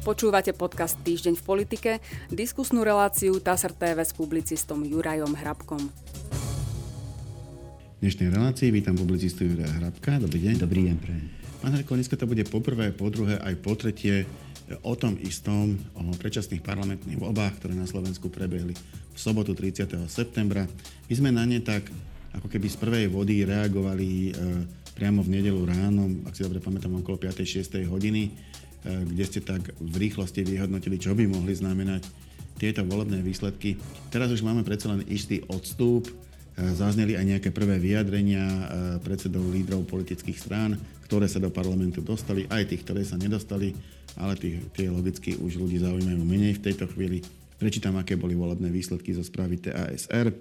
Počúvate podcast Týždeň v politike, diskusnú reláciu TASR TV s publicistom Jurajom Hrabkom. V dnešnej relácii vítam publicistu Juraja Hrabka. Dobrý deň. Dobrý deň, pre. Pán Hrabko, dneska to bude po prvé, po druhé aj po tretie o tom istom, o predčasných parlamentných voľbách, ktoré na Slovensku prebehli v sobotu 30. septembra. My sme na ne tak ako keby z prvej vody reagovali e, priamo v nedelu ráno, ak si dobre pamätám, okolo 5. 6. hodiny kde ste tak v rýchlosti vyhodnotili, čo by mohli znamenať tieto volebné výsledky. Teraz už máme predsa len istý odstup, eh, zazneli aj nejaké prvé vyjadrenia eh, predsedov lídrov politických strán, ktoré sa do parlamentu dostali, aj tých, ktoré sa nedostali, ale tých, tie logicky už ľudí zaujímajú menej v tejto chvíli. Prečítam, aké boli volebné výsledky zo správy TASR.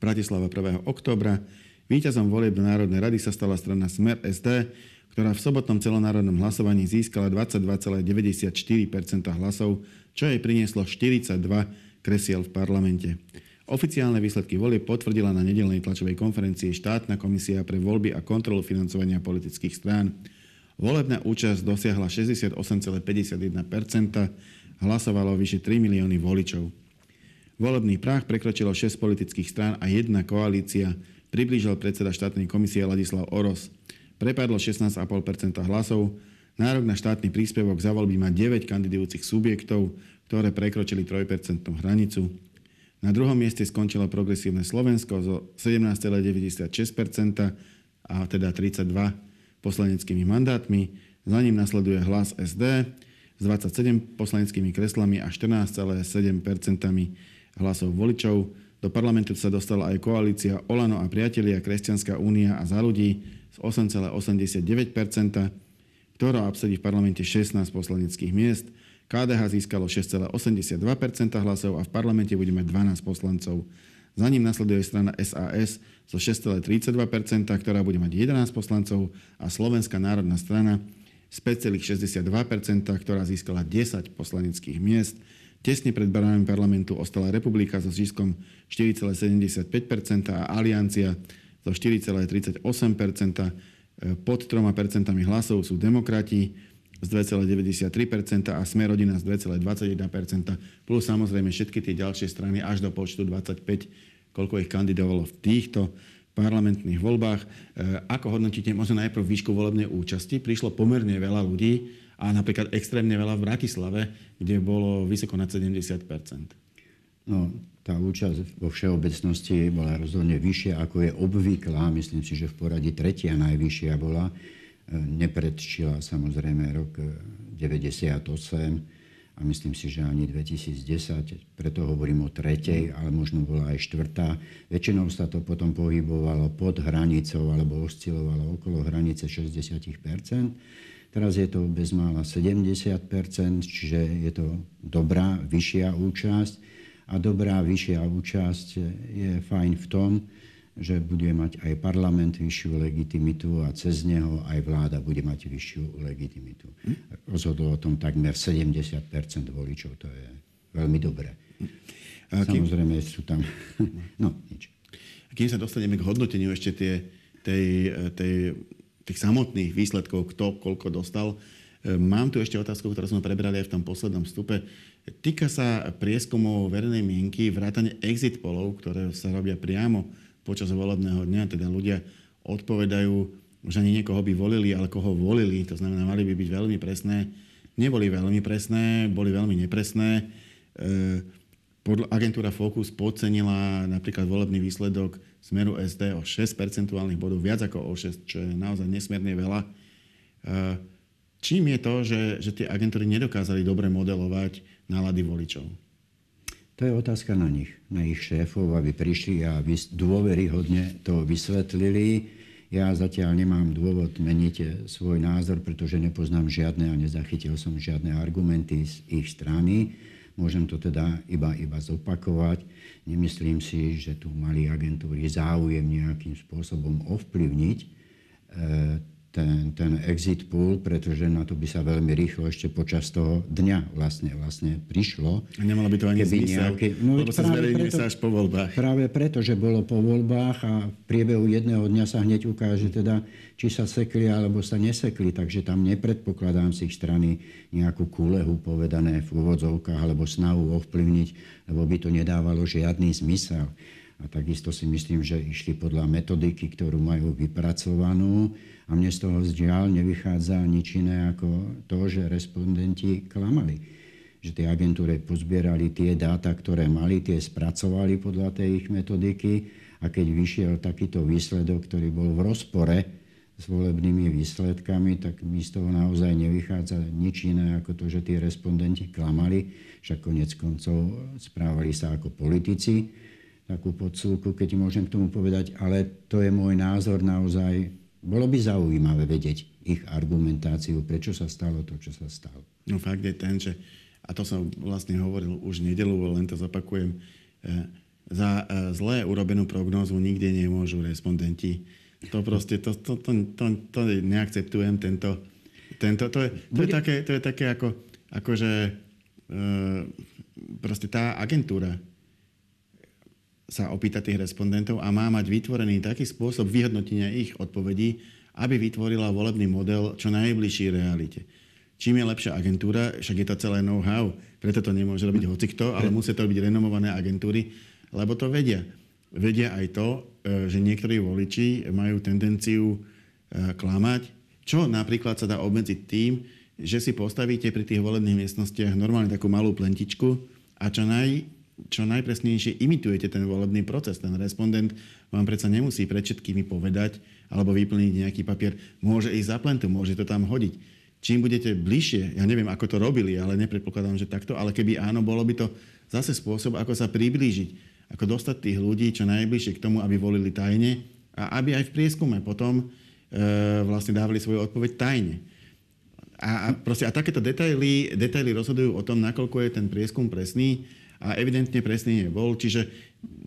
Bratislava 1. oktobra. Výťazom volieb do Národnej rady sa stala strana Smer SD, ktorá v sobotnom celonárodnom hlasovaní získala 22,94% hlasov, čo jej prinieslo 42 kresiel v parlamente. Oficiálne výsledky volie potvrdila na nedelnej tlačovej konferencii štátna komisia pre voľby a kontrolu financovania politických strán. Volebná účasť dosiahla 68,51%, hlasovalo vyše 3 milióny voličov. Volebný práh prekročilo 6 politických strán a jedna koalícia, priblížil predseda štátnej komisie Ladislav Oros prepadlo 16,5% hlasov. Nárok na štátny príspevok za voľby má 9 kandidujúcich subjektov, ktoré prekročili 3% hranicu. Na druhom mieste skončilo progresívne Slovensko so 17,96% a teda 32 poslaneckými mandátmi. Za ním nasleduje hlas SD s 27 poslaneckými kreslami a 14,7% hlasov voličov. Do parlamentu sa dostala aj koalícia Olano a priatelia, Kresťanská únia a za ľudí z 8,89%, ktorá obsadí v parlamente 16 poslaneckých miest. KDH získalo 6,82% hlasov a v parlamente bude mať 12 poslancov. Za ním nasleduje strana SAS so 6,32%, ktorá bude mať 11 poslancov a Slovenská národná strana z 5,62%, ktorá získala 10 poslaneckých miest. Tesne pred branami parlamentu ostala Republika so ziskom 4,75% a Aliancia zo 4,38% Pod 3% hlasov sú demokrati z 2,93% a Sme rodina z 2,21%, plus samozrejme všetky tie ďalšie strany až do počtu 25, koľko ich kandidovalo v týchto parlamentných voľbách. E, ako hodnotíte možno najprv výšku volebnej účasti? Prišlo pomerne veľa ľudí a napríklad extrémne veľa v Bratislave, kde bolo vysoko nad 70 No, tá účasť vo všeobecnosti bola rozhodne vyššia, ako je obvyklá. Myslím si, že v poradí tretia najvyššia bola. E, nepredčila samozrejme rok 98 e, a myslím si, že ani 2010, preto hovorím o tretej, ale možno bola aj štvrtá. Väčšinou sa to potom pohybovalo pod hranicou alebo oscilovalo okolo hranice 60% Teraz je to bezmála 70% čiže je to dobrá, vyššia účasť a dobrá vyššia účasť je fajn v tom, že bude mať aj parlament vyššiu legitimitu a cez neho aj vláda bude mať vyššiu legitimitu. Rozhodlo o tom takmer 70% voličov, to je veľmi dobré. A kým... Samozrejme sú tam... no, nič. A kým sa dostaneme k hodnoteniu ešte tie, tej, tej, tých samotných výsledkov, kto koľko dostal, mám tu ešte otázku, ktorú sme prebrali aj v tom poslednom vstupe. Týka sa prieskumov verejnej mienky, vrátane exit polov, ktoré sa robia priamo počas volebného dňa, teda ľudia odpovedajú, že ani niekoho by volili, ale koho volili, to znamená, mali by byť veľmi presné. Neboli veľmi presné, boli veľmi nepresné. E, agentúra Focus podcenila napríklad volebný výsledok smeru SD o 6 percentuálnych bodov, viac ako o 6, čo je naozaj nesmierne veľa. E, čím je to, že, že tie agentúry nedokázali dobre modelovať nálady voličov? To je otázka na nich, na ich šéfov, aby prišli a dôveryhodne to vysvetlili. Ja zatiaľ nemám dôvod meniť svoj názor, pretože nepoznám žiadne a nezachytil som žiadne argumenty z ich strany. Môžem to teda iba, iba zopakovať. Nemyslím si, že tu mali agentúry záujem nejakým spôsobom ovplyvniť e, ten, ten exit pool, pretože na to by sa veľmi rýchlo ešte počas toho dňa vlastne, vlastne prišlo. A nemalo by to ani zmysel, nejaký, no, lebo sa zverejňuje sa až po voľbách. Práve preto, že bolo po voľbách a v priebehu jedného dňa sa hneď ukáže teda, či sa sekli alebo sa nesekli, takže tam nepredpokladám si ich strany nejakú kúlehu povedané v úvodzovkách alebo snahu ovplyvniť, lebo by to nedávalo žiadny zmysel. A takisto si myslím, že išli podľa metodiky, ktorú majú vypracovanú a mne z toho zdiaľ nevychádza nič iné ako to, že respondenti klamali. Že tie agentúry pozbierali tie dáta, ktoré mali, tie spracovali podľa tej ich metodiky. A keď vyšiel takýto výsledok, ktorý bol v rozpore s volebnými výsledkami, tak mi z toho naozaj nevychádza nič iné ako to, že tí respondenti klamali, však konec koncov správali sa ako politici, takú podsúku, keď môžem k tomu povedať, ale to je môj názor naozaj bolo by zaujímavé vedieť ich argumentáciu, prečo sa stalo to, čo sa stalo. No fakt je ten, že, a to som vlastne hovoril už nedelu, len to zapakujem, e, za e, zlé urobenú prognózu nikde nemôžu respondenti. To proste, to, to, to, to, to neakceptujem, tento, tento to, je, to, je také, to je také ako, akože e, proste tá agentúra sa opýta tých respondentov a má mať vytvorený taký spôsob vyhodnotenia ich odpovedí, aby vytvorila volebný model čo najbližší realite. Čím je lepšia agentúra, však je to celé know-how, preto to nemôže robiť hocikto, ale musia to byť renomované agentúry, lebo to vedia. Vedia aj to, e, že niektorí voliči majú tendenciu e, klamať, čo napríklad sa dá obmedziť tým, že si postavíte pri tých volebných miestnostiach normálne takú malú plentičku a čo naj, čo najpresnejšie imitujete ten volebný proces. Ten respondent vám predsa nemusí pred všetkými povedať alebo vyplniť nejaký papier. Môže ísť za plentu, môže to tam hodiť. Čím budete bližšie, ja neviem, ako to robili, ale nepredpokladám, že takto, ale keby áno, bolo by to zase spôsob, ako sa priblížiť, ako dostať tých ľudí čo najbližšie k tomu, aby volili tajne a aby aj v prieskume potom e, vlastne dávali svoju odpoveď tajne. A, a, proste, a takéto detaily, detaily rozhodujú o tom, nakoľko je ten prieskum presný a evidentne presný nebol, čiže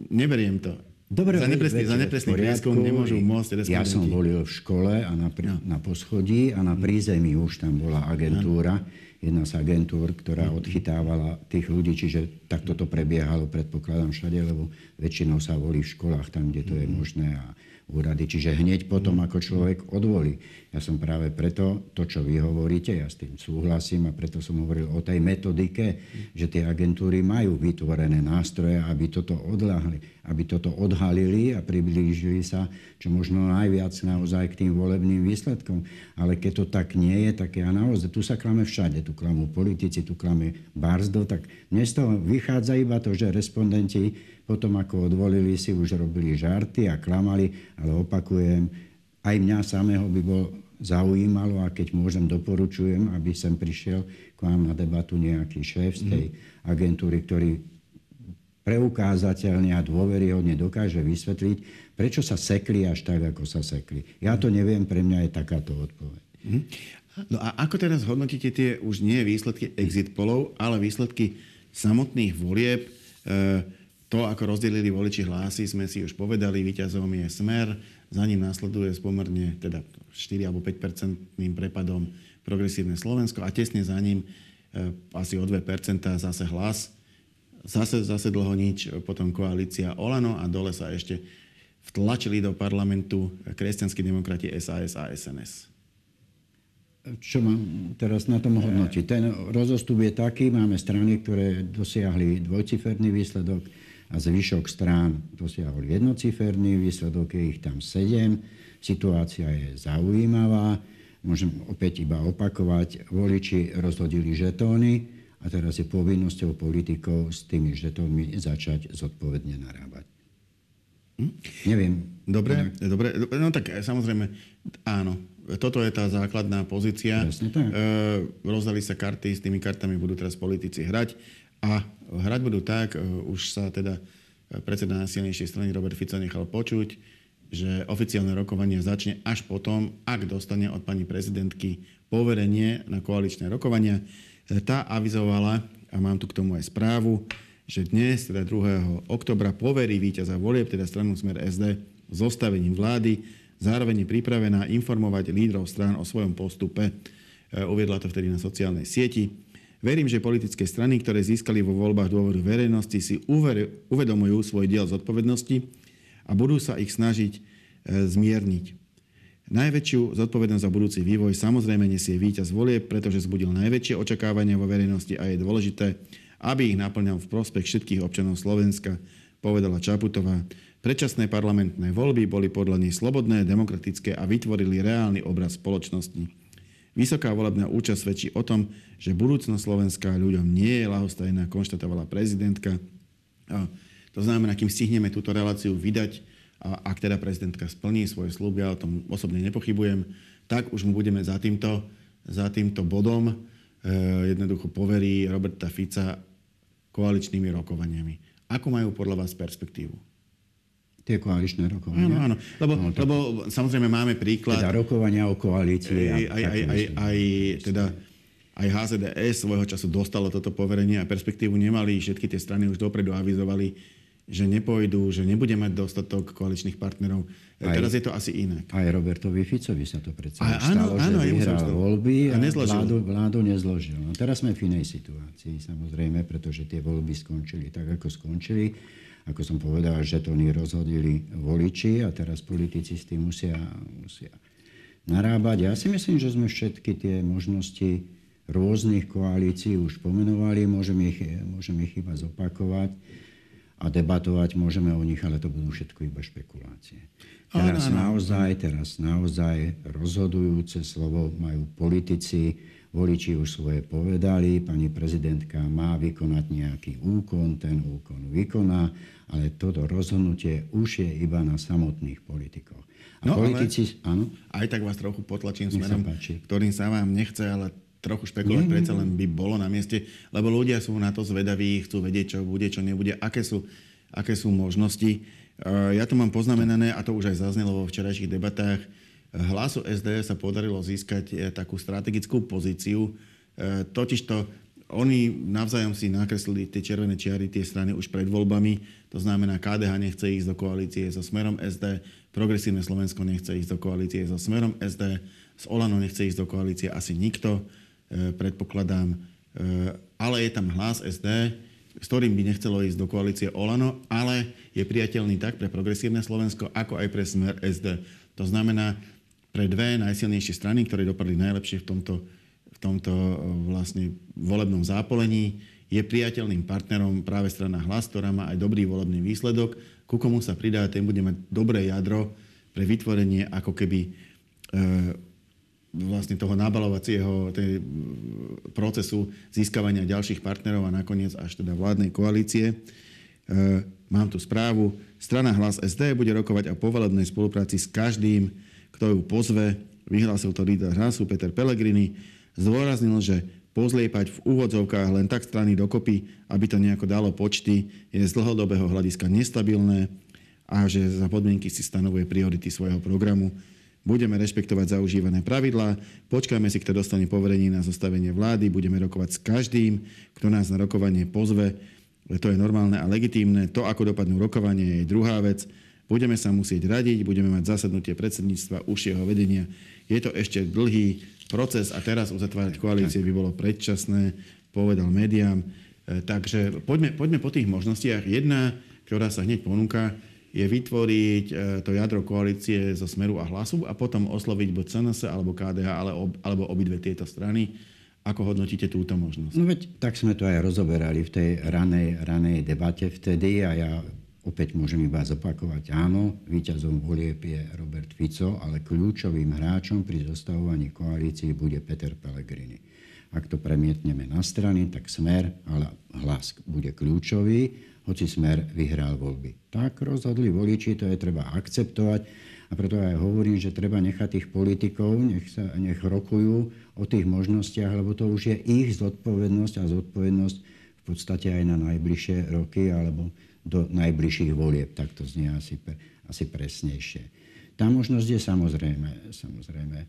neberiem to. Dobre, za nepresný, za nepresný prieskum nemôžu môcť respondenti. Ja som volil v škole a na, pr- no. na poschodí a na prízemí už tam bola agentúra. No. Jedna z agentúr, ktorá no. odchytávala tých ľudí, čiže takto to prebiehalo, predpokladám všade, lebo väčšinou sa volí v školách, tam, kde to je mhm. možné. A úrady. Čiže hneď potom, ako človek odvolí. Ja som práve preto, to, čo vy hovoríte, ja s tým súhlasím a preto som hovoril o tej metodike, že tie agentúry majú vytvorené nástroje, aby toto odláhli, aby toto odhalili a priblížili sa čo možno najviac naozaj k tým volebným výsledkom. Ale keď to tak nie je, tak ja naozaj, tu sa klame všade, tu klamú politici, tu klame Barzdo, tak dnes to vychádza iba to, že respondenti potom ako odvolili si, už robili žarty a klamali, ale opakujem, aj mňa samého by bol zaujímalo a keď môžem, doporučujem, aby sem prišiel k vám na debatu nejaký šéf z tej mhm. agentúry, ktorý preukázateľne a dôveryhodne dokáže vysvetliť, prečo sa sekli až tak, ako sa sekli. Ja to neviem, pre mňa je takáto odpoveď. Mhm. No a ako teraz hodnotíte tie už nie výsledky exit polov, ale výsledky samotných volieb? E, to, ako rozdelili voliči hlasy, sme si už povedali, víťazom je Smer, za ním následuje s pomerne teda 4 alebo 5 percentným prepadom progresívne Slovensko a tesne za ním e, asi o 2% zase hlas. Zase, zase dlho nič, potom koalícia Olano a dole sa ešte vtlačili do parlamentu kresťanskí demokrati SAS a SNS. Čo mám teraz na tom hodnotiť? Ten rozostup je taký, máme strany, ktoré dosiahli dvojciferný výsledok, a zvyšok strán dosiahol jednociferný, výsledok je ich tam sedem. Situácia je zaujímavá. Môžem opäť iba opakovať, voliči rozhodili žetóny a teraz je povinnosťou politikov s tými žetónmi začať zodpovedne narábať. Hm? Neviem. Dobre, dobre, no tak e, samozrejme, áno, toto je tá základná pozícia. Presne tak. E, rozdali sa karty, s tými kartami budú teraz politici hrať. A hrať budú tak, e, už sa teda predseda najsilnejšej strany Robert Fico nechal počuť, že oficiálne rokovanie začne až potom, ak dostane od pani prezidentky poverenie na koaličné rokovania. E, tá avizovala, a mám tu k tomu aj správu, že dnes, teda 2. oktobra, poverí víťaza volieb, teda stranu Smer SD, zostavením vlády zároveň pripravená informovať lídrov strán o svojom postupe. Uviedla to vtedy na sociálnej sieti. Verím, že politické strany, ktoré získali vo voľbách dôvodu verejnosti, si uvedomujú svoj diel zodpovednosti a budú sa ich snažiť zmierniť. Najväčšiu zodpovednosť za budúci vývoj samozrejme nesie víťaz volie, pretože zbudil najväčšie očakávania vo verejnosti a je dôležité, aby ich naplňal v prospech všetkých občanov Slovenska, povedala Čaputová. Predčasné parlamentné voľby boli podľa nej slobodné, demokratické a vytvorili reálny obraz spoločnosti. Vysoká volebná účasť svedčí o tom, že budúcnosť Slovenska ľuďom nie je lahostajná, konštatovala prezidentka. To znamená, kým stihneme túto reláciu vydať, a ak teda prezidentka splní svoje sluby, ja o tom osobne nepochybujem, tak už mu budeme za týmto, za týmto bodom e, jednoducho poverí Roberta Fica koaličnými rokovaniami. Ako majú podľa vás perspektívu? Tie koaličné rokovania? Áno, áno. Lebo, no, to... lebo samozrejme máme príklad... Teda rokovania o koalícii. Aj, aj, aj, aj, aj, teda, aj HZDS svojho času dostalo toto poverenie a perspektívu nemali. Všetky tie strany už dopredu avizovali, že nepôjdu, že nebude mať dostatok koaličných partnerov. Aj, Teraz je to asi inak. Aj Robertovi Ficovi sa to predsa stalo, áno, že vyhral voľby a, a vládu, vládu nezložil. No, teraz sme v inej situácii, samozrejme, pretože tie voľby skončili tak, ako skončili. Ako som povedal, že to rozhodili voliči a teraz politici s tým musia, musia narábať. Ja si myslím, že sme všetky tie možnosti rôznych koalícií už pomenovali, môžem ich, môžem ich iba zopakovať a debatovať môžeme o nich, ale to budú všetko iba špekulácie. Teraz naozaj, teraz naozaj rozhodujúce slovo majú politici, voliči už svoje povedali, pani prezidentka má vykonať nejaký úkon, ten úkon vykoná, ale toto rozhodnutie už je iba na samotných politikoch. A no, politici, áno? Aj tak vás trochu potlačím smerom, ktorým sa vám nechce, ale trochu špekulovať mm. predsa len by bolo na mieste, lebo ľudia sú na to zvedaví, chcú vedieť, čo bude, čo nebude, aké sú, aké sú možnosti. Ja to mám poznamenané, a to už aj zaznelo vo včerajších debatách, hlasu SD sa podarilo získať e, takú strategickú pozíciu, e, totižto oni navzájom si nakreslili tie červené čiary, tie strany už pred voľbami. To znamená, KDH nechce ísť do koalície so Smerom SD, Progresívne Slovensko nechce ísť do koalície so Smerom SD, z Olano nechce ísť do koalície asi nikto. E, predpokladám. Ale je tam hlas SD, s ktorým by nechcelo ísť do koalície Olano, ale je priateľný tak pre progresívne Slovensko, ako aj pre smer SD. To znamená, pre dve najsilnejšie strany, ktoré dopadli najlepšie v tomto, v tomto e, vlastne volebnom zápolení, je priateľným partnerom práve strana Hlas, ktorá má aj dobrý volebný výsledok. Ku komu sa pridá, ten bude mať dobré jadro pre vytvorenie ako keby vlastne toho nabalovacieho tej, procesu získavania ďalších partnerov a nakoniec až teda vládnej koalície. E, mám tu správu. Strana Hlas SD bude rokovať o povolebnej spolupráci s každým, kto ju pozve. Vyhlásil to líder hlasu Peter Pellegrini. Zdôraznil, že pozliepať v úvodzovkách len tak strany dokopy, aby to nejako dalo počty, je z dlhodobého hľadiska nestabilné a že za podmienky si stanovuje priority svojho programu. Budeme rešpektovať zaužívané pravidlá, počkáme si, kto dostane poverenie na zostavenie vlády, budeme rokovať s každým, kto nás na rokovanie pozve. To je normálne a legitímne. To, ako dopadnú rokovanie, je druhá vec. Budeme sa musieť radiť, budeme mať zasadnutie predsedníctva užšieho vedenia. Je to ešte dlhý proces a teraz uzatvárať koalície by bolo predčasné, povedal médiám. E, takže poďme, poďme po tých možnostiach. Jedna, ktorá sa hneď ponúka, je vytvoriť e, to jadro koalície zo Smeru a Hlasu a potom osloviť buď SNS alebo KDH ale ob, alebo obidve tieto strany. Ako hodnotíte túto možnosť? No veď tak sme to aj rozoberali v tej ranej, ranej debate vtedy a ja opäť môžem iba zopakovať. Áno, víťazom volieb je Robert Fico, ale kľúčovým hráčom pri zostavovaní koalícií bude Peter Pellegrini. Ak to premietneme na strany, tak smer, ale hlas bude kľúčový hoci smer vyhral voľby. Tak rozhodli voliči, to je treba akceptovať a preto aj hovorím, že treba nechať tých politikov, nech, sa, nech rokujú o tých možnostiach, lebo to už je ich zodpovednosť a zodpovednosť v podstate aj na najbližšie roky alebo do najbližších volieb. Tak to znie asi, asi presnejšie. Tá možnosť je samozrejme, samozrejme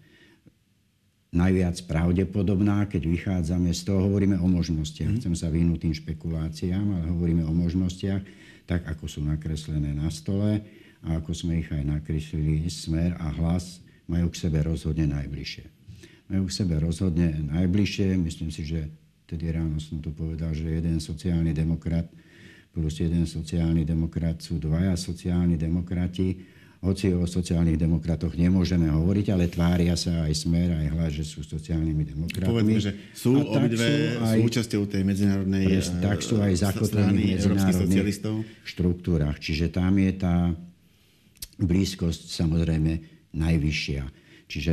najviac pravdepodobná, keď vychádzame z toho, hovoríme o možnostiach. Mm. Chcem sa vyhnúť tým špekuláciám, ale hovoríme o možnostiach, tak ako sú nakreslené na stole. a ako sme ich aj nakreslili, Smer a Hlas majú k sebe rozhodne najbližšie. Majú k sebe rozhodne najbližšie. Myslím si, že tedy ráno som tu povedal, že jeden sociálny demokrat plus jeden sociálny demokrat sú dvaja sociálni demokrati hoci o sociálnych demokratoch nemôžeme hovoriť, ale tvária sa aj smer, aj hlas, že sú sociálnymi demokratmi. Povedzme, že sú obidve aj, súčasťou tej medzinárodnej pres, Tak sú aj zakotvení v medzinárodných štruktúrach. Čiže tam je tá blízkosť samozrejme najvyššia. Čiže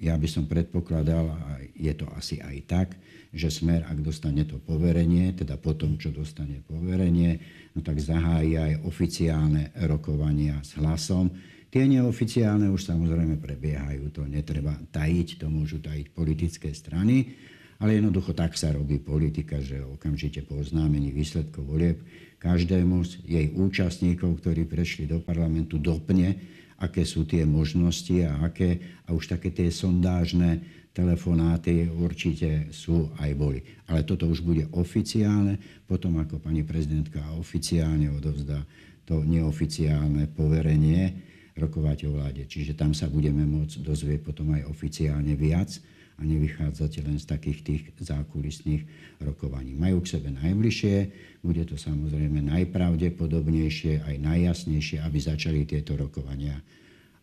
ja by som predpokladal, a je to asi aj tak, že smer, ak dostane to poverenie, teda po tom, čo dostane poverenie, no tak zahájí aj oficiálne rokovania s hlasom. Tie neoficiálne už samozrejme prebiehajú, to netreba tajiť, to môžu tajiť politické strany, ale jednoducho tak sa robí politika, že okamžite po oznámení výsledkov volieb každému z jej účastníkov, ktorí prešli do parlamentu, dopne, aké sú tie možnosti a aké, a už také tie sondážne telefonáty určite sú aj boli. Ale toto už bude oficiálne, potom ako pani prezidentka oficiálne odovzdá to neoficiálne poverenie rokovať o vláde. Čiže tam sa budeme môcť dozvieť potom aj oficiálne viac a nevychádzate len z takých tých zákulisných rokovaní. Majú k sebe najbližšie, bude to samozrejme najpravdepodobnejšie, aj najjasnejšie, aby začali tieto rokovania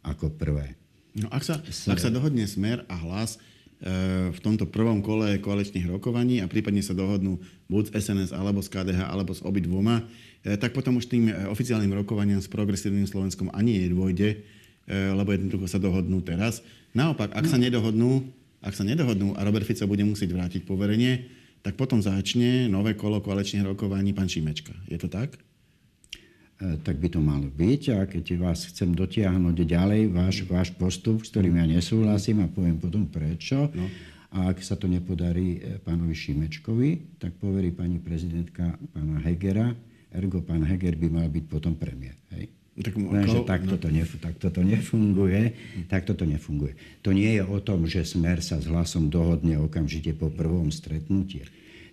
ako prvé. No, ak, sa, ak sa dohodne smer a hlas, E, v tomto prvom kole koaličných rokovaní a prípadne sa dohodnú buď z SNS alebo z KDH alebo s obidvoma, e, tak potom už tým e, oficiálnym rokovaniam s progresívnym Slovenskom ani nedôjde, lebo jednoducho sa dohodnú teraz. Naopak, ak sa nedohodnú, ak sa nedohodnú a Robert Fico bude musieť vrátiť poverenie, tak potom začne nové kolo koaličných rokovaní pán Šimečka. Je to tak? E, tak by to malo byť. A keď vás chcem dotiahnuť ďalej, váš, váš postup, s ktorým ja nesúhlasím a poviem potom prečo, no. a ak sa to nepodarí e, pánovi Šimečkovi, tak poverí pani prezidentka pána Hegera, ergo pán Heger by mal byť potom premiér. Hej? Tak, Lenže takto, no. to nef- takto to nefunguje. Takto to nefunguje. To nie je o tom, že Smer sa s hlasom dohodne okamžite po prvom stretnutí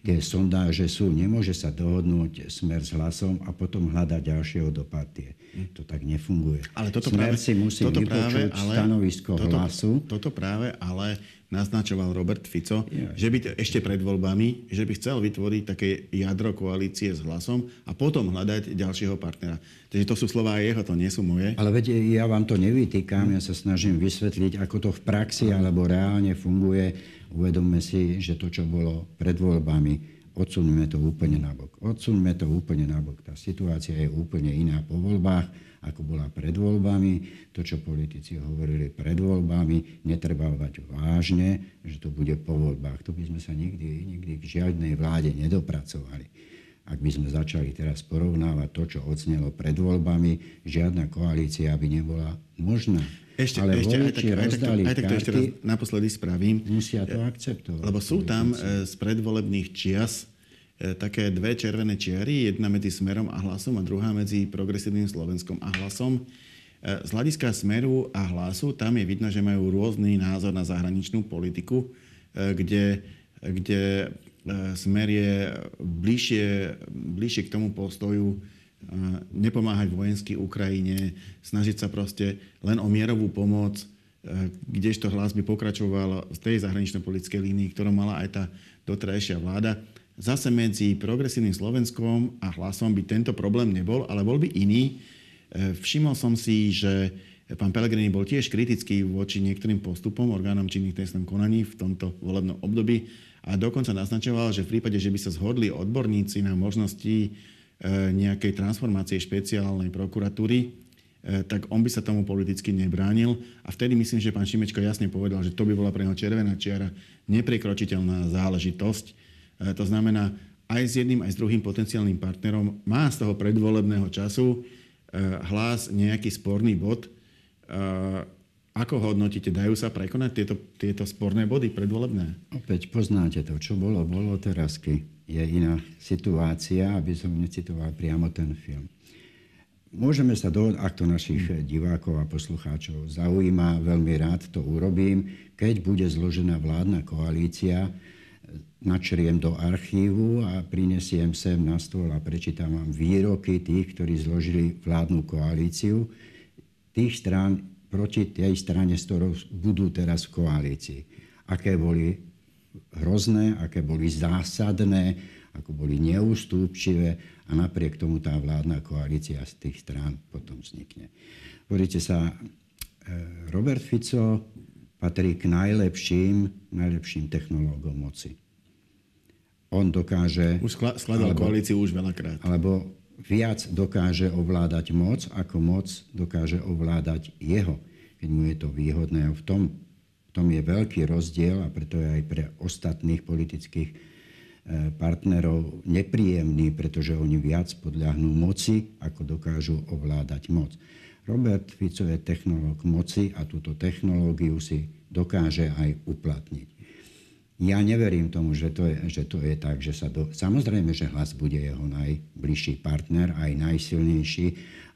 tie sondáže sú. Nemôže sa dohodnúť smer s hlasom a potom hľadať ďalšieho do partie. To tak nefunguje. Ale toto smer práve, si musí toto práve, ale, stanovisko toto, hlasu. Toto práve ale naznačoval Robert Fico, ja. že by ešte pred voľbami, že by chcel vytvoriť také jadro koalície s hlasom a potom hľadať ďalšieho partnera. Takže to sú slová jeho, to nie sú moje. Ale veď ja vám to nevytýkam, ja sa snažím vysvetliť, ako to v praxi alebo reálne funguje uvedomme si, že to, čo bolo pred voľbami, odsuneme to úplne nabok. Odsuneme to úplne nabok. Tá situácia je úplne iná po voľbách, ako bola pred voľbami. To, čo politici hovorili pred voľbami, netreba vať vážne, že to bude po voľbách. To by sme sa nikdy, nikdy k žiadnej vláde nedopracovali. Ak by sme začali teraz porovnávať to, čo odznelo pred voľbami, žiadna koalícia by nebola možná. Ešte, ale ešte aj, tak, aj, tak, aj tak to ešte raz naposledy spravím. Musia to akceptovať. Lebo sú tam e, z predvolebných čias e, také dve červené čiary, jedna medzi Smerom a Hlasom a druhá medzi Progresívnym Slovenskom a Hlasom. E, z hľadiska Smeru a Hlasu tam je vidno, že majú rôzny názor na zahraničnú politiku, kde, kde Smer je bližšie, bližšie k tomu postoju nepomáhať vojensky Ukrajine, snažiť sa proste len o mierovú pomoc, e, kdežto hlas by pokračoval v tej zahranično-politickej línii, ktorú mala aj tá doterajšia vláda. Zase medzi progresívnym Slovenskom a hlasom by tento problém nebol, ale bol by iný. E, všimol som si, že pán Pellegrini bol tiež kritický voči niektorým postupom orgánom činných trestnom konaní v tomto volebnom období a dokonca naznačoval, že v prípade, že by sa zhodli odborníci na možnosti E, nejakej transformácie špeciálnej prokuratúry, e, tak on by sa tomu politicky nebránil. A vtedy myslím, že pán Šimečko jasne povedal, že to by bola pre neho červená čiara, neprekročiteľná záležitosť. E, to znamená, aj s jedným, aj s druhým potenciálnym partnerom má z toho predvolebného času hlas nejaký sporný bod. Ako hodnotíte? Dajú sa prekonať tieto, tieto sporné body predvolebné? Opäť poznáte to, čo bolo, bolo terasky je iná situácia, aby som necitoval priamo ten film. Môžeme sa dohodnúť, ak to našich divákov a poslucháčov zaujíma, veľmi rád to urobím, keď bude zložená vládna koalícia, načriem do archívu a prinesiem sem na stôl a prečítam vám výroky tých, ktorí zložili vládnu koalíciu, tých strán proti tej strane, s ktorou budú teraz v koalícii. Aké boli hrozné, aké boli zásadné, ako boli neústúpčivé a napriek tomu tá vládna koalícia z tých strán potom vznikne. Hovoríte sa, e, Robert Fico patrí k najlepším, najlepším technológom moci. On dokáže... Už skladal alebo, koalíciu už veľakrát. Alebo viac dokáže ovládať moc, ako moc dokáže ovládať jeho, keď mu je to výhodné. V tom, v tom je veľký rozdiel a preto je aj pre ostatných politických e, partnerov nepríjemný, pretože oni viac podľahnú moci, ako dokážu ovládať moc. Robert Fico je technológ moci a túto technológiu si dokáže aj uplatniť. Ja neverím tomu, že to je, že to je tak, že sa do... Samozrejme, že hlas bude jeho najbližší partner, aj najsilnejší,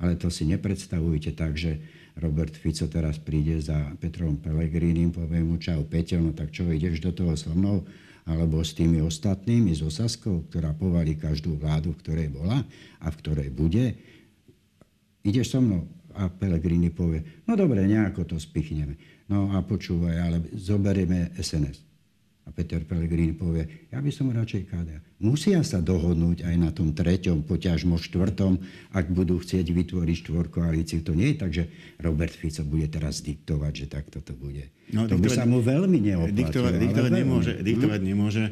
ale to si nepredstavujte tak, že Robert Fico teraz príde za Petrom Pelegrínim, povie mu čau Peťo, no tak čo, ideš do toho so mnou? Alebo s tými ostatnými, s Osaskou, ktorá povalí každú vládu, v ktorej bola a v ktorej bude? Ideš so mnou? A Pelegrini povie, no dobre, nejako to spichneme. No a počúvaj, ale zoberieme SNS. A Peter Pellegrini povie, ja by som radšej KDA. Musia sa dohodnúť aj na tom treťom, poťažmo štvrtom, ak budú chcieť vytvoriť štvorkoalíciu. To nie je tak, že Robert Fico bude teraz diktovať, že takto to bude. No, to by sa mu veľmi neoplatilo. Diktovať, diktovať veľmi. nemôže, diktovať hm? nemôže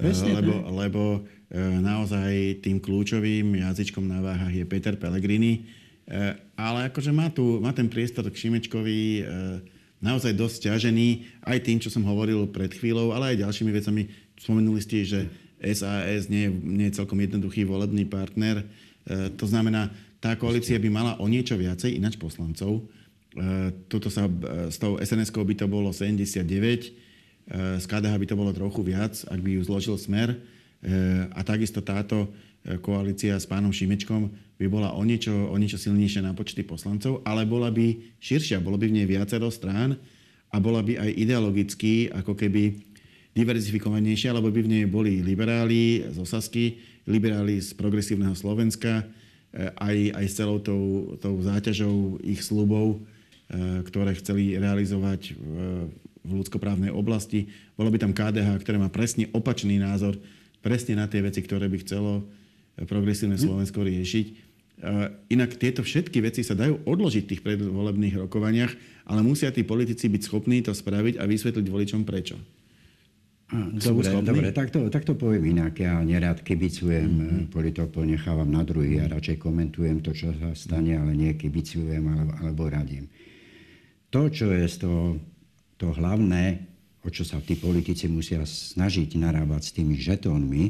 Presne, lebo, lebo e, naozaj tým kľúčovým jazyčkom na váhach je Peter Pellegrini. E, ale akože má, tu, má ten priestor k Šimečkovi naozaj dosť ťažený aj tým, čo som hovoril pred chvíľou, ale aj ďalšími vecami. Spomenuli ste, že SAS nie je, nie je celkom jednoduchý volebný partner. E, to znamená, tá koalícia by mala o niečo viacej ináč poslancov. E, toto sa, e, s tou SNS-kou by to bolo 79, e, z KDH by to bolo trochu viac, ak by ju zložil smer. E, a takisto táto koalícia s pánom Šimečkom by bola o niečo, o niečo silnejšia na počty poslancov, ale bola by širšia, bolo by v nej viacero strán a bola by aj ideologicky ako keby diverzifikovanejšia, lebo by v nej boli liberáli z Osasky, liberáli z progresívneho Slovenska, eh, aj, aj s celou tou, tou záťažou ich slubov, eh, ktoré chceli realizovať v, v ľudskoprávnej oblasti. Bolo by tam KDH, ktoré má presne opačný názor, presne na tie veci, ktoré by chcelo progresívne hm? Slovensko riešiť. Inak tieto všetky veci sa dajú odložiť v tých predvolebných rokovaniach, ale musia tí politici byť schopní to spraviť a vysvetliť voličom prečo. Dobre, dobre tak, to, tak to poviem inak. Ja nerad kibicujem mm-hmm. politov, ponechávam na druhý a radšej komentujem to, čo sa stane, ale nie kibicujem alebo, alebo radím. To, čo je toho, to hlavné, o čo sa tí politici musia snažiť narábať s tými žetónmi,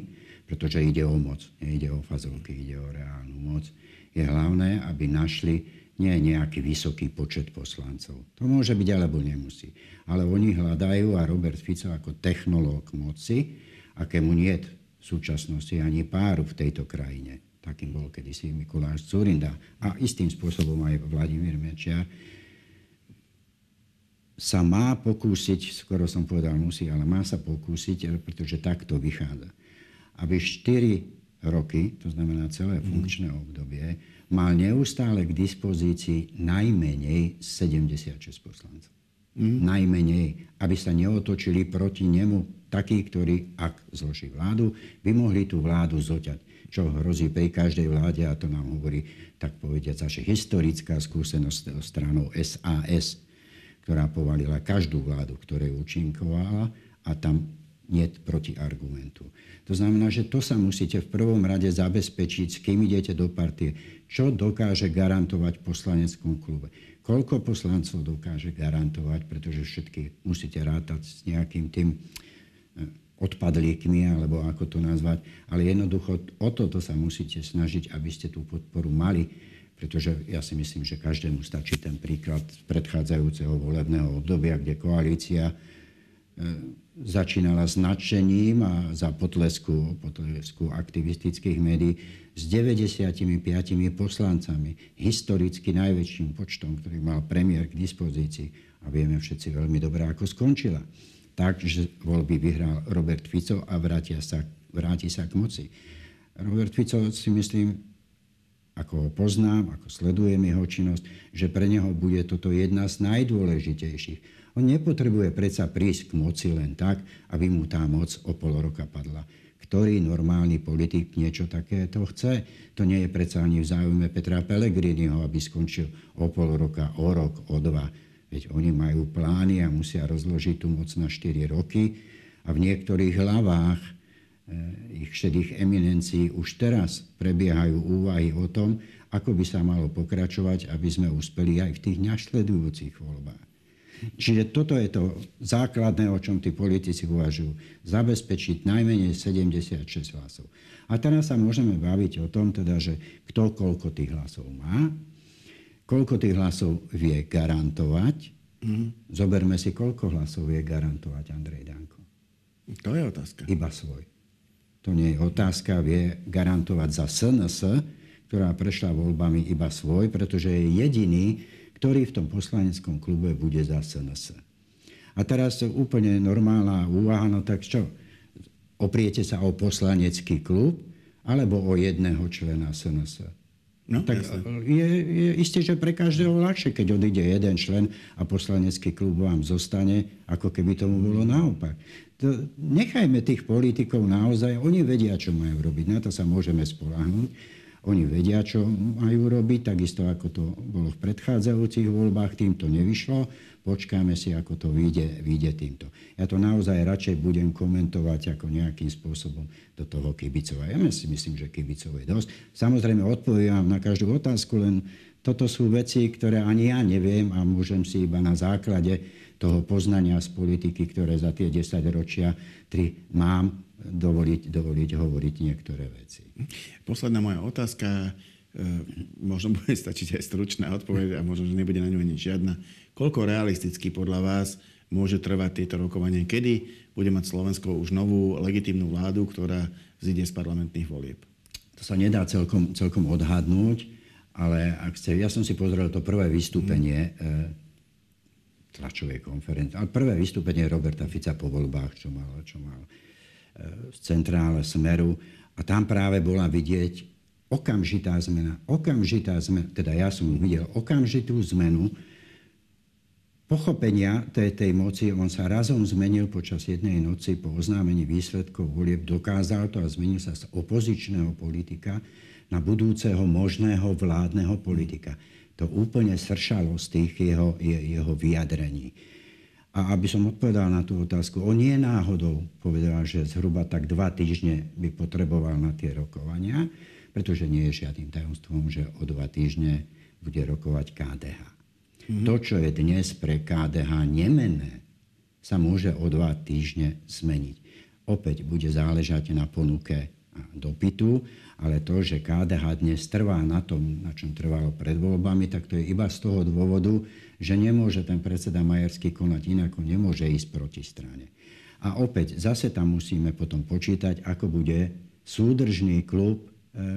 pretože ide o moc, ide o fazovky, ide o reálnu moc, je hlavné, aby našli nie nejaký vysoký počet poslancov. To môže byť alebo nemusí. Ale oni hľadajú a Robert Fico ako technológ moci, akému nie v súčasnosti ani páru v tejto krajine. Takým bol kedysi Mikuláš Curinda a istým spôsobom aj Vladimír Mečiar, sa má pokúsiť, skoro som povedal musí, ale má sa pokúsiť, pretože takto vychádza aby 4 roky, to znamená celé mhm. funkčné obdobie, mal neustále k dispozícii najmenej 76 poslancov. Mm. Najmenej, aby sa neotočili proti nemu takí, ktorí, ak zloží vládu, by mohli tú vládu zoťať. Čo hrozí pri každej vláde, a to nám hovorí, tak povediať, naša historická skúsenosť stranou SAS, ktorá povalila každú vládu, ktorej účinkovala a tam nie proti argumentu. To znamená, že to sa musíte v prvom rade zabezpečiť, s kým idete do partie, čo dokáže garantovať poslaneckom klube. Koľko poslancov dokáže garantovať, pretože všetky musíte rátať s nejakým tým eh, odpadlíkmi, alebo ako to nazvať. Ale jednoducho o toto sa musíte snažiť, aby ste tú podporu mali, pretože ja si myslím, že každému stačí ten príklad z predchádzajúceho volebného obdobia, kde koalícia začínala s nadšením a za potlesku, potlesku aktivistických médií s 95 poslancami, historicky najväčším počtom, ktorý mal premiér k dispozícii. A vieme všetci veľmi dobre, ako skončila. Takže voľby vyhral Robert Fico a vrátia sa, vráti sa k moci. Robert Fico si myslím, ako ho poznám, ako sledujem jeho činnosť, že pre neho bude toto jedna z najdôležitejších. On nepotrebuje predsa prísť k moci len tak, aby mu tá moc o pol roka padla. Ktorý normálny politik niečo takéto chce? To nie je predsa ani v záujme Petra Pellegriniho, aby skončil o pol roka, o rok, o dva. Veď oni majú plány a musia rozložiť tú moc na 4 roky a v niektorých hlavách ich šedých eminencií už teraz prebiehajú úvahy o tom, ako by sa malo pokračovať, aby sme uspeli aj v tých našledujúcich voľbách. Čiže toto je to základné, o čom tí politici uvažujú. Zabezpečiť najmenej 76 hlasov. A teraz sa môžeme baviť o tom, teda, že kto koľko tých hlasov má, koľko tých hlasov vie garantovať. Mm. Zoberme si, koľko hlasov vie garantovať Andrej Danko. To je otázka. Iba svoj to nie je otázka, vie garantovať za SNS, ktorá prešla voľbami iba svoj, pretože je jediný, ktorý v tom poslaneckom klube bude za SNS. A teraz to úplne normálna úvaha, no tak čo? Opriete sa o poslanecký klub alebo o jedného člena SNS? No, tak je, je isté, že pre každého ľahšie, keď odíde jeden člen a poslanecký klub vám zostane, ako keby tomu bolo naopak to, nechajme tých politikov naozaj, oni vedia, čo majú robiť, na to sa môžeme spolahnuť. Oni vedia, čo majú robiť, takisto ako to bolo v predchádzajúcich voľbách, tým to nevyšlo. Počkáme si, ako to vyjde, vyjde týmto. Ja to naozaj radšej budem komentovať ako nejakým spôsobom do toho kibicova. Ja si myslím, že kibicov je dosť. Samozrejme, odpoviem na každú otázku, len toto sú veci, ktoré ani ja neviem a môžem si iba na základe toho poznania z politiky, ktoré za tie 10 ročia tri mám, dovoliť, dovoliť hovoriť niektoré veci. Posledná moja otázka, e, možno bude stačiť aj stručná odpoveď a možno, že nebude na ňu ani žiadna. Koľko realisticky podľa vás môže trvať tieto rokovanie? Kedy bude mať Slovensko už novú legitímnu vládu, ktorá zíde z parlamentných volieb? To sa nedá celkom, celkom odhadnúť, ale ak ste, ja som si pozrel to prvé vystúpenie mm tlačovej konferencie. Ale prvé vystúpenie Roberta Fica po voľbách, čo mal, čo mal v e, centrále Smeru. A tam práve bola vidieť okamžitá zmena. Okamžitá zmena, teda ja som videl okamžitú zmenu pochopenia tej, tej moci. On sa razom zmenil počas jednej noci po oznámení výsledkov volieb. Dokázal to a zmenil sa z opozičného politika na budúceho možného vládneho politika to úplne sršalo z tých jeho, jeho vyjadrení. A aby som odpovedal na tú otázku, on nie náhodou povedal, že zhruba tak dva týždne by potreboval na tie rokovania, pretože nie je žiadnym tajomstvom, že o dva týždne bude rokovať KDH. Mm-hmm. To, čo je dnes pre KDH nemenné, sa môže o dva týždne zmeniť. Opäť bude záležať na ponuke dopytu ale to, že KDH dnes trvá na tom, na čom trvalo pred voľbami, tak to je iba z toho dôvodu, že nemôže ten predseda Majerský konať inak, nemôže ísť proti strane. A opäť, zase tam musíme potom počítať, ako bude súdržný klub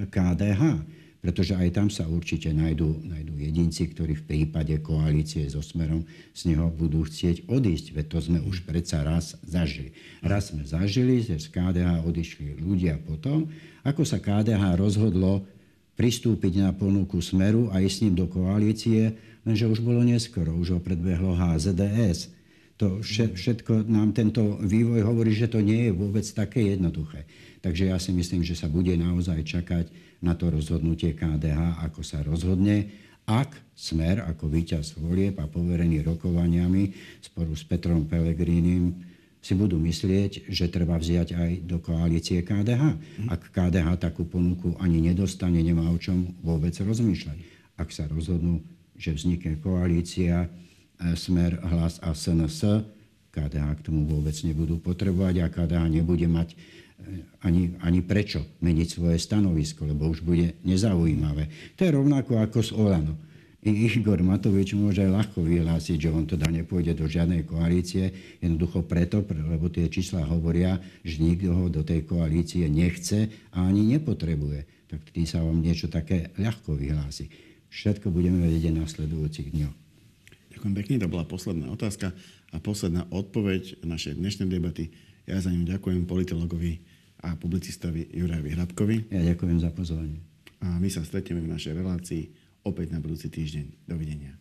KDH pretože aj tam sa určite nájdú, nájdú jedinci, ktorí v prípade koalície so Smerom z neho budú chcieť odísť. Veď to sme už predsa raz zažili. Raz sme zažili, že z KDH odišli ľudia potom, ako sa KDH rozhodlo pristúpiť na ponuku Smeru a ísť s ním do koalície, lenže už bolo neskoro, už ho predbehlo HZDS. To všetko nám tento vývoj hovorí, že to nie je vôbec také jednoduché. Takže ja si myslím, že sa bude naozaj čakať na to rozhodnutie KDH, ako sa rozhodne, ak Smer ako víťaz volieb a poverený rokovaniami sporu s Petrom Pelegrínim si budú myslieť, že treba vziať aj do koalície KDH. Ak KDH takú ponuku ani nedostane, nemá o čom vôbec rozmýšľať. Ak sa rozhodnú, že vznikne koalícia Smer, Hlas a SNS, KDH k tomu vôbec nebudú potrebovať a KDH nebude mať ani, ani prečo meniť svoje stanovisko, lebo už bude nezaujímavé. To je rovnako ako s Olano. I Igor Matovič môže ľahko vyhlásiť, že on teda nepôjde do žiadnej koalície, jednoducho preto, lebo tie čísla hovoria, že nikto ho do tej koalície nechce a ani nepotrebuje. Tak tým sa vám niečo také ľahko vyhlási. Všetko budeme vedieť na sledujúcich dňoch. Ďakujem pekne, to bola posledná otázka a posledná odpoveď našej dnešnej debaty. Ja za ňu ďakujem politologovi a publicistovi Jurajovi Hrabkovi. Ja ďakujem za pozvanie. a my sa stretneme v našej relácii opäť na budúci týždeň. Dovidenia.